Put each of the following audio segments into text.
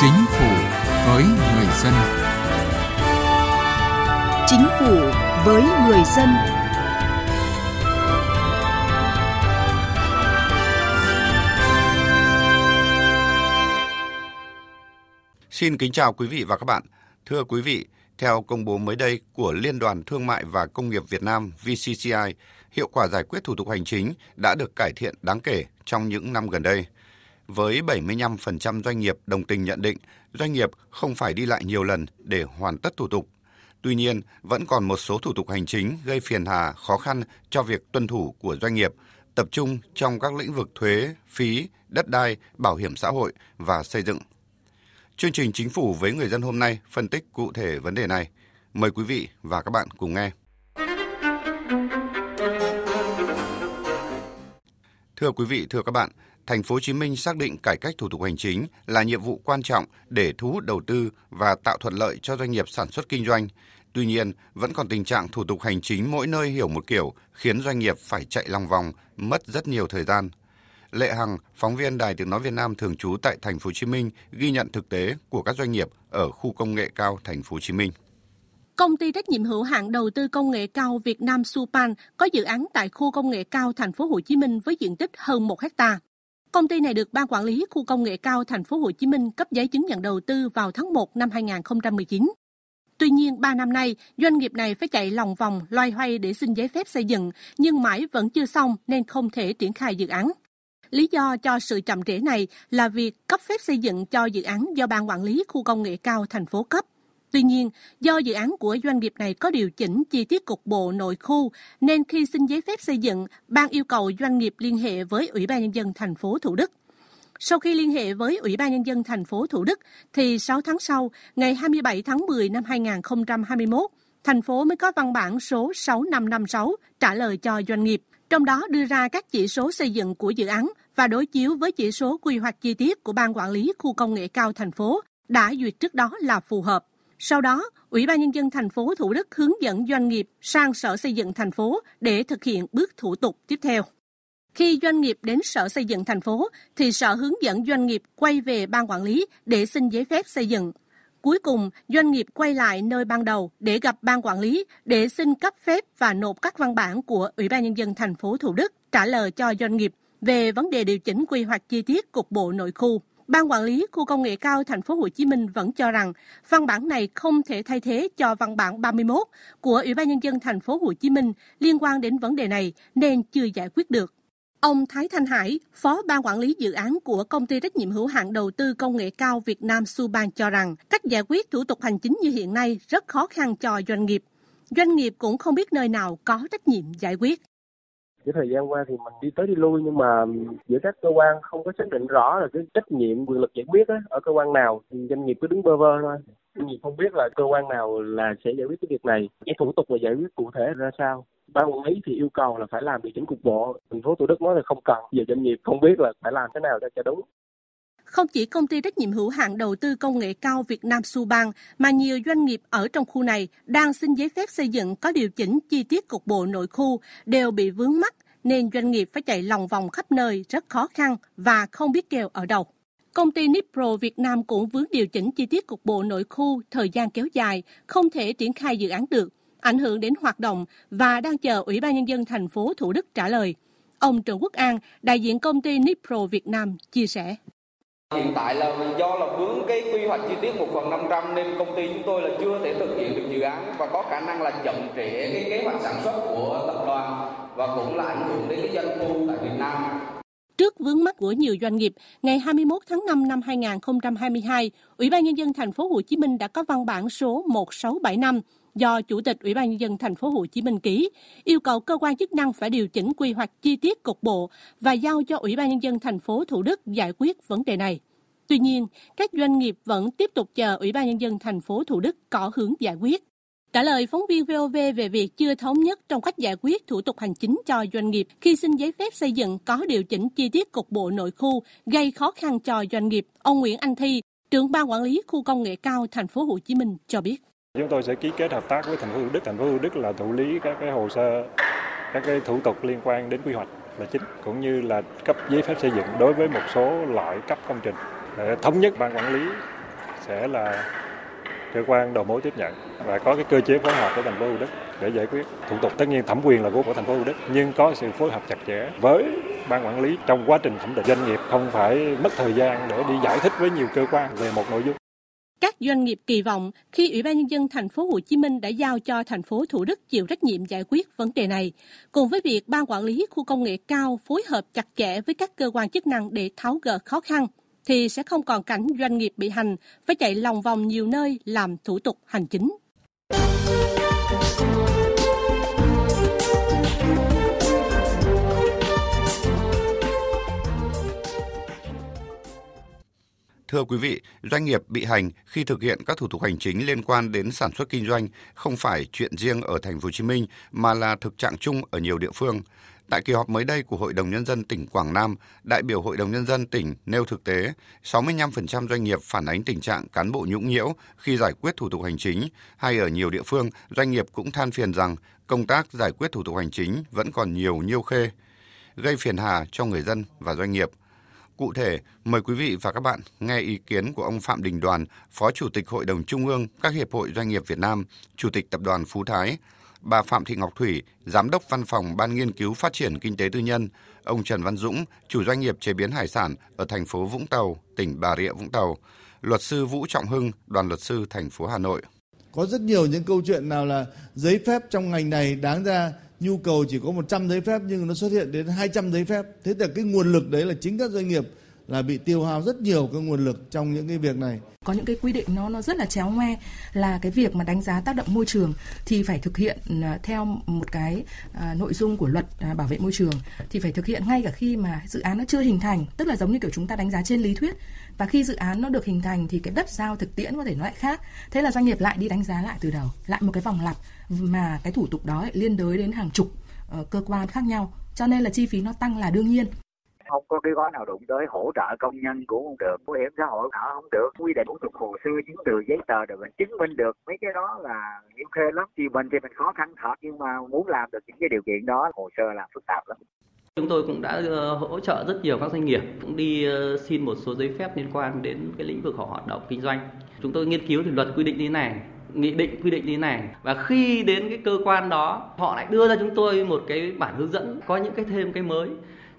Chính phủ với người dân. Chính phủ với người dân. Xin kính chào quý vị và các bạn. Thưa quý vị, theo công bố mới đây của Liên đoàn Thương mại và Công nghiệp Việt Nam VCCI, hiệu quả giải quyết thủ tục hành chính đã được cải thiện đáng kể trong những năm gần đây. Với 75% doanh nghiệp đồng tình nhận định doanh nghiệp không phải đi lại nhiều lần để hoàn tất thủ tục. Tuy nhiên, vẫn còn một số thủ tục hành chính gây phiền hà, khó khăn cho việc tuân thủ của doanh nghiệp, tập trung trong các lĩnh vực thuế, phí, đất đai, bảo hiểm xã hội và xây dựng. Chương trình Chính phủ với người dân hôm nay phân tích cụ thể vấn đề này. Mời quý vị và các bạn cùng nghe. Thưa quý vị, thưa các bạn, Thành phố Hồ Chí Minh xác định cải cách thủ tục hành chính là nhiệm vụ quan trọng để thu hút đầu tư và tạo thuận lợi cho doanh nghiệp sản xuất kinh doanh. Tuy nhiên, vẫn còn tình trạng thủ tục hành chính mỗi nơi hiểu một kiểu, khiến doanh nghiệp phải chạy lòng vòng, mất rất nhiều thời gian. Lệ Hằng, phóng viên Đài Tiếng nói Việt Nam thường trú tại Thành phố Hồ Chí Minh ghi nhận thực tế của các doanh nghiệp ở khu công nghệ cao Thành phố Hồ Chí Minh. Công ty trách nhiệm hữu hạn đầu tư công nghệ cao Việt Nam Supan có dự án tại khu công nghệ cao Thành phố Hồ Chí Minh với diện tích hơn 1 hecta. Công ty này được ban quản lý khu công nghệ cao Thành phố Hồ Chí Minh cấp giấy chứng nhận đầu tư vào tháng 1 năm 2019. Tuy nhiên, 3 năm nay, doanh nghiệp này phải chạy lòng vòng, loay hoay để xin giấy phép xây dựng, nhưng mãi vẫn chưa xong nên không thể triển khai dự án. Lý do cho sự chậm trễ này là việc cấp phép xây dựng cho dự án do Ban Quản lý Khu công nghệ cao thành phố cấp. Tuy nhiên, do dự án của doanh nghiệp này có điều chỉnh chi tiết cục bộ nội khu, nên khi xin giấy phép xây dựng, ban yêu cầu doanh nghiệp liên hệ với Ủy ban nhân dân thành phố Thủ Đức. Sau khi liên hệ với Ủy ban nhân dân thành phố Thủ Đức thì 6 tháng sau, ngày 27 tháng 10 năm 2021, thành phố mới có văn bản số 6556 trả lời cho doanh nghiệp, trong đó đưa ra các chỉ số xây dựng của dự án và đối chiếu với chỉ số quy hoạch chi tiết của ban quản lý khu công nghệ cao thành phố đã duyệt trước đó là phù hợp. Sau đó, Ủy ban Nhân dân thành phố Thủ Đức hướng dẫn doanh nghiệp sang Sở Xây dựng thành phố để thực hiện bước thủ tục tiếp theo. Khi doanh nghiệp đến Sở Xây dựng thành phố, thì Sở hướng dẫn doanh nghiệp quay về ban quản lý để xin giấy phép xây dựng. Cuối cùng, doanh nghiệp quay lại nơi ban đầu để gặp ban quản lý để xin cấp phép và nộp các văn bản của Ủy ban Nhân dân thành phố Thủ Đức trả lời cho doanh nghiệp về vấn đề điều chỉnh quy hoạch chi tiết cục bộ nội khu. Ban quản lý khu công nghệ cao thành phố Hồ Chí Minh vẫn cho rằng văn bản này không thể thay thế cho văn bản 31 của Ủy ban nhân dân thành phố Hồ Chí Minh liên quan đến vấn đề này nên chưa giải quyết được. Ông Thái Thanh Hải, Phó Ban Quản lý Dự án của Công ty trách nhiệm hữu hạn đầu tư công nghệ cao Việt Nam Suban cho rằng cách giải quyết thủ tục hành chính như hiện nay rất khó khăn cho doanh nghiệp. Doanh nghiệp cũng không biết nơi nào có trách nhiệm giải quyết cái thời gian qua thì mình đi tới đi lui nhưng mà giữa các cơ quan không có xác định rõ là cái trách nhiệm quyền lực giải quyết á, ở cơ quan nào thì doanh nghiệp cứ đứng bơ vơ thôi. Doanh nghiệp không biết là cơ quan nào là sẽ giải quyết cái việc này cái thủ tục và giải quyết cụ thể ra sao. Ban quản lý thì yêu cầu là phải làm điều chỉnh cục bộ. Thành phố thủ đức nói là không cần giờ doanh nghiệp không biết là phải làm thế nào cho đúng không chỉ công ty trách nhiệm hữu hạn đầu tư công nghệ cao Việt Nam Suban mà nhiều doanh nghiệp ở trong khu này đang xin giấy phép xây dựng có điều chỉnh chi tiết cục bộ nội khu đều bị vướng mắc nên doanh nghiệp phải chạy lòng vòng khắp nơi rất khó khăn và không biết kêu ở đâu. Công ty Nipro Việt Nam cũng vướng điều chỉnh chi tiết cục bộ nội khu thời gian kéo dài, không thể triển khai dự án được, ảnh hưởng đến hoạt động và đang chờ Ủy ban Nhân dân thành phố Thủ Đức trả lời. Ông Trần Quốc An, đại diện công ty Nipro Việt Nam, chia sẻ. Hiện tại là do là vướng cái quy hoạch chi tiết 1 phần 500 nên công ty chúng tôi là chưa thể thực hiện được dự án và có khả năng là chậm trễ cái kế hoạch sản xuất của tập đoàn và cũng là ảnh hưởng đến cái doanh thu tại Việt Nam. Trước vướng mắt của nhiều doanh nghiệp, ngày 21 tháng 5 năm 2022, Ủy ban nhân dân thành phố Hồ Chí Minh đã có văn bản số 1675 do Chủ tịch Ủy ban nhân dân thành phố Hồ Chí Minh ký, yêu cầu cơ quan chức năng phải điều chỉnh quy hoạch chi tiết cục bộ và giao cho Ủy ban nhân dân thành phố Thủ Đức giải quyết vấn đề này. Tuy nhiên, các doanh nghiệp vẫn tiếp tục chờ Ủy ban nhân dân thành phố Thủ Đức có hướng giải quyết. Trả lời phóng viên VOV về việc chưa thống nhất trong cách giải quyết thủ tục hành chính cho doanh nghiệp khi xin giấy phép xây dựng có điều chỉnh chi tiết cục bộ nội khu gây khó khăn cho doanh nghiệp, ông Nguyễn Anh Thi, trưởng ban quản lý khu công nghệ cao thành phố Hồ Chí Minh cho biết. Chúng tôi sẽ ký kết hợp tác với thành phố Thủ Đức. Thành phố Thủ Đức là thụ lý các cái hồ sơ, các cái thủ tục liên quan đến quy hoạch là chính, cũng như là cấp giấy phép xây dựng đối với một số loại cấp công trình. Để thống nhất ban quản lý sẽ là cơ quan đầu mối tiếp nhận và có cái cơ chế phối hợp với thành phố Thủ Đức để giải quyết thủ tục tất nhiên thẩm quyền là của, của thành phố Thủ Đức nhưng có sự phối hợp chặt chẽ với ban quản lý trong quá trình thẩm định doanh nghiệp không phải mất thời gian để đi giải thích với nhiều cơ quan về một nội dung doanh nghiệp kỳ vọng khi Ủy ban nhân dân thành phố Hồ Chí Minh đã giao cho thành phố Thủ Đức chịu trách nhiệm giải quyết vấn đề này, cùng với việc ban quản lý khu công nghệ cao phối hợp chặt chẽ với các cơ quan chức năng để tháo gỡ khó khăn, thì sẽ không còn cảnh doanh nghiệp bị hành phải chạy lòng vòng nhiều nơi làm thủ tục hành chính. Thưa quý vị, doanh nghiệp bị hành khi thực hiện các thủ tục hành chính liên quan đến sản xuất kinh doanh không phải chuyện riêng ở thành phố Hồ Chí Minh mà là thực trạng chung ở nhiều địa phương. Tại kỳ họp mới đây của Hội đồng Nhân dân tỉnh Quảng Nam, đại biểu Hội đồng Nhân dân tỉnh nêu thực tế 65% doanh nghiệp phản ánh tình trạng cán bộ nhũng nhiễu khi giải quyết thủ tục hành chính, hay ở nhiều địa phương, doanh nghiệp cũng than phiền rằng công tác giải quyết thủ tục hành chính vẫn còn nhiều nhiêu khê, gây phiền hà cho người dân và doanh nghiệp. Cụ thể, mời quý vị và các bạn nghe ý kiến của ông Phạm Đình Đoàn, Phó Chủ tịch Hội đồng Trung ương các Hiệp hội Doanh nghiệp Việt Nam, Chủ tịch Tập đoàn Phú Thái, bà Phạm Thị Ngọc Thủy, Giám đốc Văn phòng Ban Nghiên cứu Phát triển Kinh tế Tư nhân, ông Trần Văn Dũng, chủ doanh nghiệp chế biến hải sản ở thành phố Vũng Tàu, tỉnh Bà Rịa Vũng Tàu, luật sư Vũ Trọng Hưng, đoàn luật sư thành phố Hà Nội. Có rất nhiều những câu chuyện nào là giấy phép trong ngành này đáng ra nhu cầu chỉ có 100 giấy phép nhưng nó xuất hiện đến 200 giấy phép. Thế thì cái nguồn lực đấy là chính các doanh nghiệp là bị tiêu hao rất nhiều cái nguồn lực trong những cái việc này. Có những cái quy định nó nó rất là chéo ngoe là cái việc mà đánh giá tác động môi trường thì phải thực hiện à, theo một cái à, nội dung của luật à, bảo vệ môi trường thì phải thực hiện ngay cả khi mà dự án nó chưa hình thành, tức là giống như kiểu chúng ta đánh giá trên lý thuyết và khi dự án nó được hình thành thì cái đất giao thực tiễn có thể nó lại khác. Thế là doanh nghiệp lại đi đánh giá lại từ đầu, lại một cái vòng lặp mà cái thủ tục đó liên đới đến hàng chục uh, cơ quan khác nhau cho nên là chi phí nó tăng là đương nhiên không có cái gói nào đụng tới hỗ trợ công nhân cũng không được bảo hiểm xã hội nào không được quy định thủ tục hồ sơ chứng từ giấy tờ để mình chứng minh được. Mấy cái đó là nhiều khê lắm thì mình thì mình khó khăn thật nhưng mà muốn làm được những cái điều kiện đó hồ sơ là phức tạp lắm. Chúng tôi cũng đã ờ, hỗ trợ rất nhiều các doanh nghiệp cũng đi ờ, xin một số giấy phép liên quan đến cái lĩnh vực họ hoạt động kinh doanh. Chúng tôi nghiên cứu thì luật quy định như thế này, nghị định quy định như thế này và khi đến cái cơ quan đó họ lại đưa ra chúng tôi một cái bản hướng dẫn có những cái thêm cái mới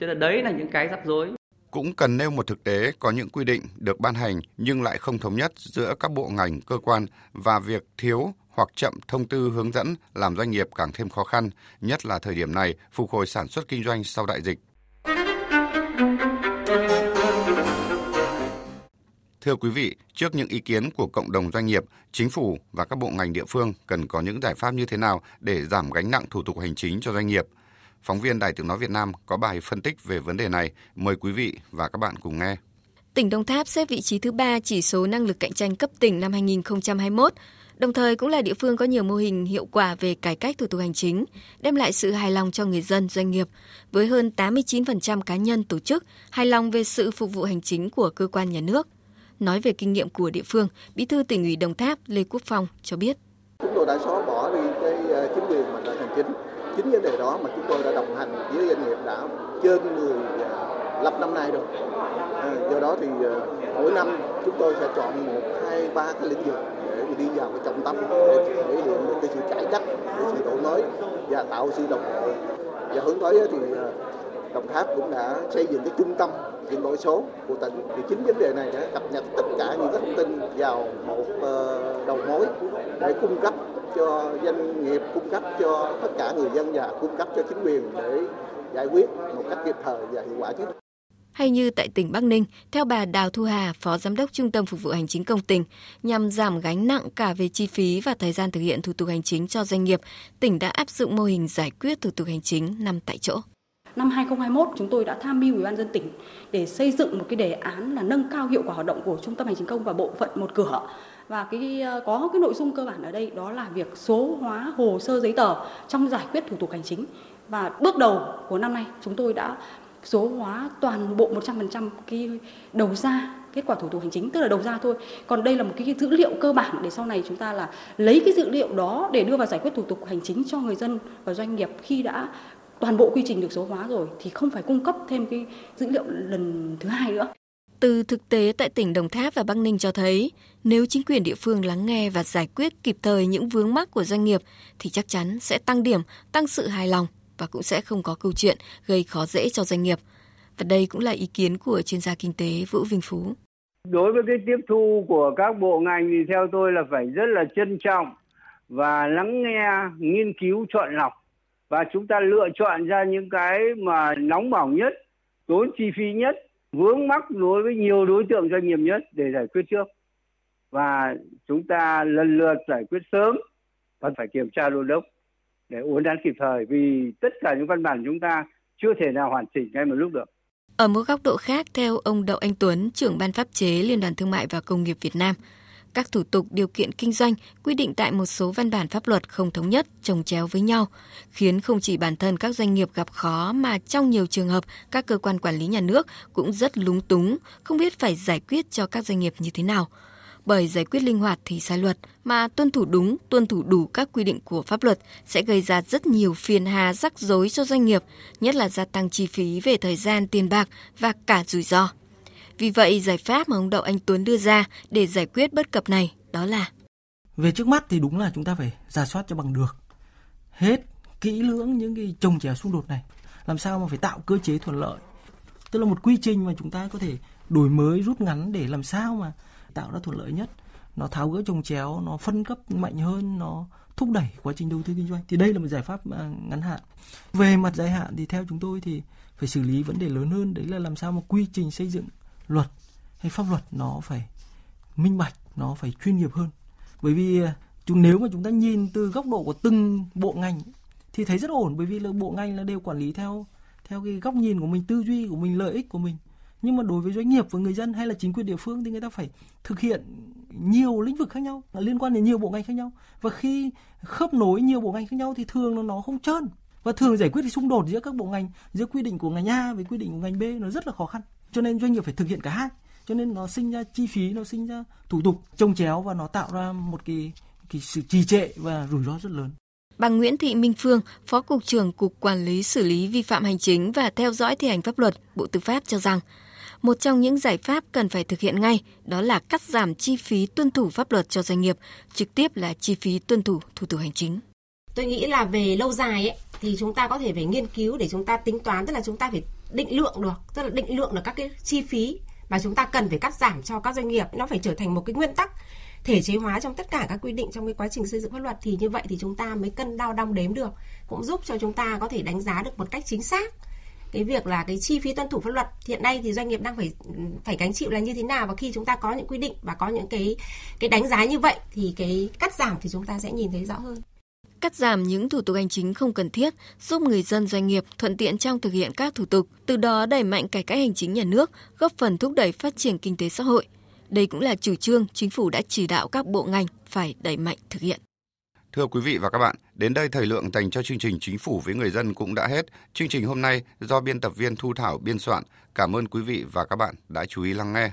cho nên đấy là những cái rắc rối cũng cần nêu một thực tế có những quy định được ban hành nhưng lại không thống nhất giữa các bộ ngành cơ quan và việc thiếu hoặc chậm thông tư hướng dẫn làm doanh nghiệp càng thêm khó khăn, nhất là thời điểm này phục hồi sản xuất kinh doanh sau đại dịch. Thưa quý vị, trước những ý kiến của cộng đồng doanh nghiệp, chính phủ và các bộ ngành địa phương cần có những giải pháp như thế nào để giảm gánh nặng thủ tục hành chính cho doanh nghiệp – Phóng viên Đài tiếng nói Việt Nam có bài phân tích về vấn đề này. Mời quý vị và các bạn cùng nghe. Tỉnh Đồng Tháp xếp vị trí thứ 3 chỉ số năng lực cạnh tranh cấp tỉnh năm 2021, đồng thời cũng là địa phương có nhiều mô hình hiệu quả về cải cách thủ tục hành chính, đem lại sự hài lòng cho người dân, doanh nghiệp, với hơn 89% cá nhân tổ chức hài lòng về sự phục vụ hành chính của cơ quan nhà nước. Nói về kinh nghiệm của địa phương, Bí thư tỉnh ủy Đồng Tháp Lê Quốc Phong cho biết. Chúng tôi đã xóa bỏ đi cái ờ, chính quyền mà là hành chính chính vấn đề đó mà chúng tôi đã đồng hành với doanh nghiệp đã trên 15 à, năm nay rồi. À, do đó thì à, mỗi năm chúng tôi sẽ chọn một hai ba cái lĩnh vực để đi vào cái trọng tâm để thể hiện được cái sự cải cách cái sự đổi mới và tạo sự đồng bộ và hướng tới thì à, Đồng Tháp cũng đã xây dựng cái trung tâm chuyển đổi số của tỉnh. Thì chính vấn đề này đã cập nhật tất cả những cái thông tin vào một ờ, đầu mối để cung cấp cho doanh nghiệp, cung cấp cho tất cả người dân và cung cấp cho chính quyền để giải quyết một cách kịp thời và hiệu quả nhất. Hay như tại tỉnh Bắc Ninh, theo bà Đào Thu Hà, Phó Giám đốc Trung tâm Phục vụ Hành chính công tỉnh, nhằm giảm gánh nặng cả về chi phí và thời gian thực hiện thủ tục hành chính cho doanh nghiệp, tỉnh đã áp dụng mô hình giải quyết thủ tục hành chính năm tại chỗ. Năm 2021, chúng tôi đã tham mưu Ủy ban dân tỉnh để xây dựng một cái đề án là nâng cao hiệu quả hoạt động của Trung tâm Hành chính công và bộ phận một cửa và cái ờ, có cái nội dung cơ bản ở đây đó là việc số hóa hồ sơ giấy tờ trong giải quyết thủ tục hành chính. Và bước đầu của năm nay, chúng tôi đã số hóa toàn bộ 100% cái đầu ra, kết quả thủ tục hành chính, tức là đầu ra thôi. Còn đây là một cái dữ liệu cơ bản để sau này chúng ta là lấy cái dữ liệu đó để đưa vào giải quyết thủ tục hành chính cho người dân và doanh nghiệp khi đã toàn bộ quy trình được số hóa rồi, thì không phải cung cấp thêm cái dữ liệu lần thứ hai nữa. Từ thực tế tại tỉnh Đồng Tháp và Bắc Ninh cho thấy, nếu chính quyền địa phương lắng nghe và giải quyết kịp thời những vướng mắc của doanh nghiệp thì chắc chắn sẽ tăng điểm, tăng sự hài lòng và cũng sẽ không có câu chuyện gây khó dễ cho doanh nghiệp. Và đây cũng là ý kiến của chuyên gia kinh tế Vũ Vinh Phú. Đối với cái tiếp thu của các bộ ngành thì theo tôi là phải rất là trân trọng và lắng nghe, nghiên cứu chọn lọc và chúng ta lựa chọn ra những cái mà nóng bỏng nhất, tốn chi phí nhất, vướng mắc đối với nhiều đối tượng doanh nghiệp nhất để giải quyết trước. Và chúng ta lần lượt giải quyết sớm và phải kiểm tra đôn đốc để uốn nắn kịp thời vì tất cả những văn bản chúng ta chưa thể nào hoàn chỉnh ngay một lúc được. Ở một góc độ khác, theo ông Đậu Anh Tuấn, trưởng ban pháp chế Liên đoàn Thương mại và Công nghiệp Việt Nam, các thủ tục điều kiện kinh doanh quy định tại một số văn bản pháp luật không thống nhất, trồng chéo với nhau, khiến không chỉ bản thân các doanh nghiệp gặp khó mà trong nhiều trường hợp các cơ quan quản lý nhà nước cũng rất lúng túng, không biết phải giải quyết cho các doanh nghiệp như thế nào. Bởi giải quyết linh hoạt thì sai luật, mà tuân thủ đúng, tuân thủ đủ các quy định của pháp luật sẽ gây ra rất nhiều phiền hà rắc rối cho doanh nghiệp, nhất là gia tăng chi phí về thời gian, tiền bạc và cả rủi ro. Vì vậy, giải pháp mà ông Đậu Anh Tuấn đưa ra để giải quyết bất cập này đó là Về trước mắt thì đúng là chúng ta phải giả soát cho bằng được hết kỹ lưỡng những cái trồng chéo xung đột này. Làm sao mà phải tạo cơ chế thuận lợi. Tức là một quy trình mà chúng ta có thể đổi mới rút ngắn để làm sao mà tạo ra thuận lợi nhất. Nó tháo gỡ trồng chéo, nó phân cấp mạnh hơn, nó thúc đẩy quá trình đầu tư kinh doanh. Thì đây là một giải pháp à, ngắn hạn. Về mặt dài hạn thì theo chúng tôi thì phải xử lý vấn đề lớn hơn đấy là làm sao mà quy trình xây dựng luật hay pháp luật nó phải minh bạch, nó phải chuyên nghiệp hơn. Bởi vì à, chúng nếu mà chúng ta nhìn từ góc độ của từng bộ ngành thì thấy rất ổn, bởi vì là bộ ngành là đều quản lý theo theo cái góc nhìn của mình, tư duy của mình, lợi ích của mình. Nhưng mà đối với doanh nghiệp và người dân hay là chính quyền địa phương thì người ta phải thực hiện nhiều lĩnh vực khác nhau, liên quan đến nhiều bộ ngành khác nhau. Và khi khớp nối nhiều bộ ngành khác nhau thì thường nó nó không trơn. Và thường giải quyết thì xung đột giữa các bộ ngành, giữa quy định của ngành A với quy định của ngành B nó rất là khó khăn cho nên doanh nghiệp phải thực hiện cả hai cho nên nó sinh ra chi phí nó sinh ra thủ tục trông chéo và nó tạo ra một cái cái sự trì trệ và rủi ro rất lớn Bà Nguyễn Thị Minh Phương, Phó Cục trưởng Cục Quản lý xử lý vi phạm hành chính và theo dõi thi hành pháp luật, Bộ Tư pháp cho rằng, một trong những giải pháp cần phải thực hiện ngay đó là cắt giảm chi phí tuân thủ pháp luật cho doanh nghiệp, trực tiếp là chi phí tuân thủ thủ tục hành chính. Tôi nghĩ là về lâu dài ấy, thì chúng ta có thể phải nghiên cứu để chúng ta tính toán, tức là chúng ta phải định lượng được, tức là định lượng được các cái chi phí mà chúng ta cần phải cắt giảm cho các doanh nghiệp. Nó phải trở thành một cái nguyên tắc thể chế hóa trong tất cả các quy định trong cái quá trình xây dựng pháp luật. Thì như vậy thì chúng ta mới cân đo đong đếm được cũng giúp cho chúng ta có thể đánh giá được một cách chính xác cái việc là cái chi phí tuân thủ pháp luật. Hiện nay thì doanh nghiệp đang phải phải gánh chịu là như thế nào và khi chúng ta có những quy định và có những cái cái đánh giá như vậy thì cái cắt giảm thì chúng ta sẽ nhìn thấy rõ hơn cắt giảm những thủ tục hành chính không cần thiết, giúp người dân doanh nghiệp thuận tiện trong thực hiện các thủ tục, từ đó đẩy mạnh cải cách hành chính nhà nước, góp phần thúc đẩy phát triển kinh tế xã hội. Đây cũng là chủ trương chính phủ đã chỉ đạo các bộ ngành phải đẩy mạnh thực hiện. Thưa quý vị và các bạn, đến đây thời lượng dành cho chương trình Chính phủ với người dân cũng đã hết. Chương trình hôm nay do biên tập viên Thu Thảo biên soạn. Cảm ơn quý vị và các bạn đã chú ý lắng nghe.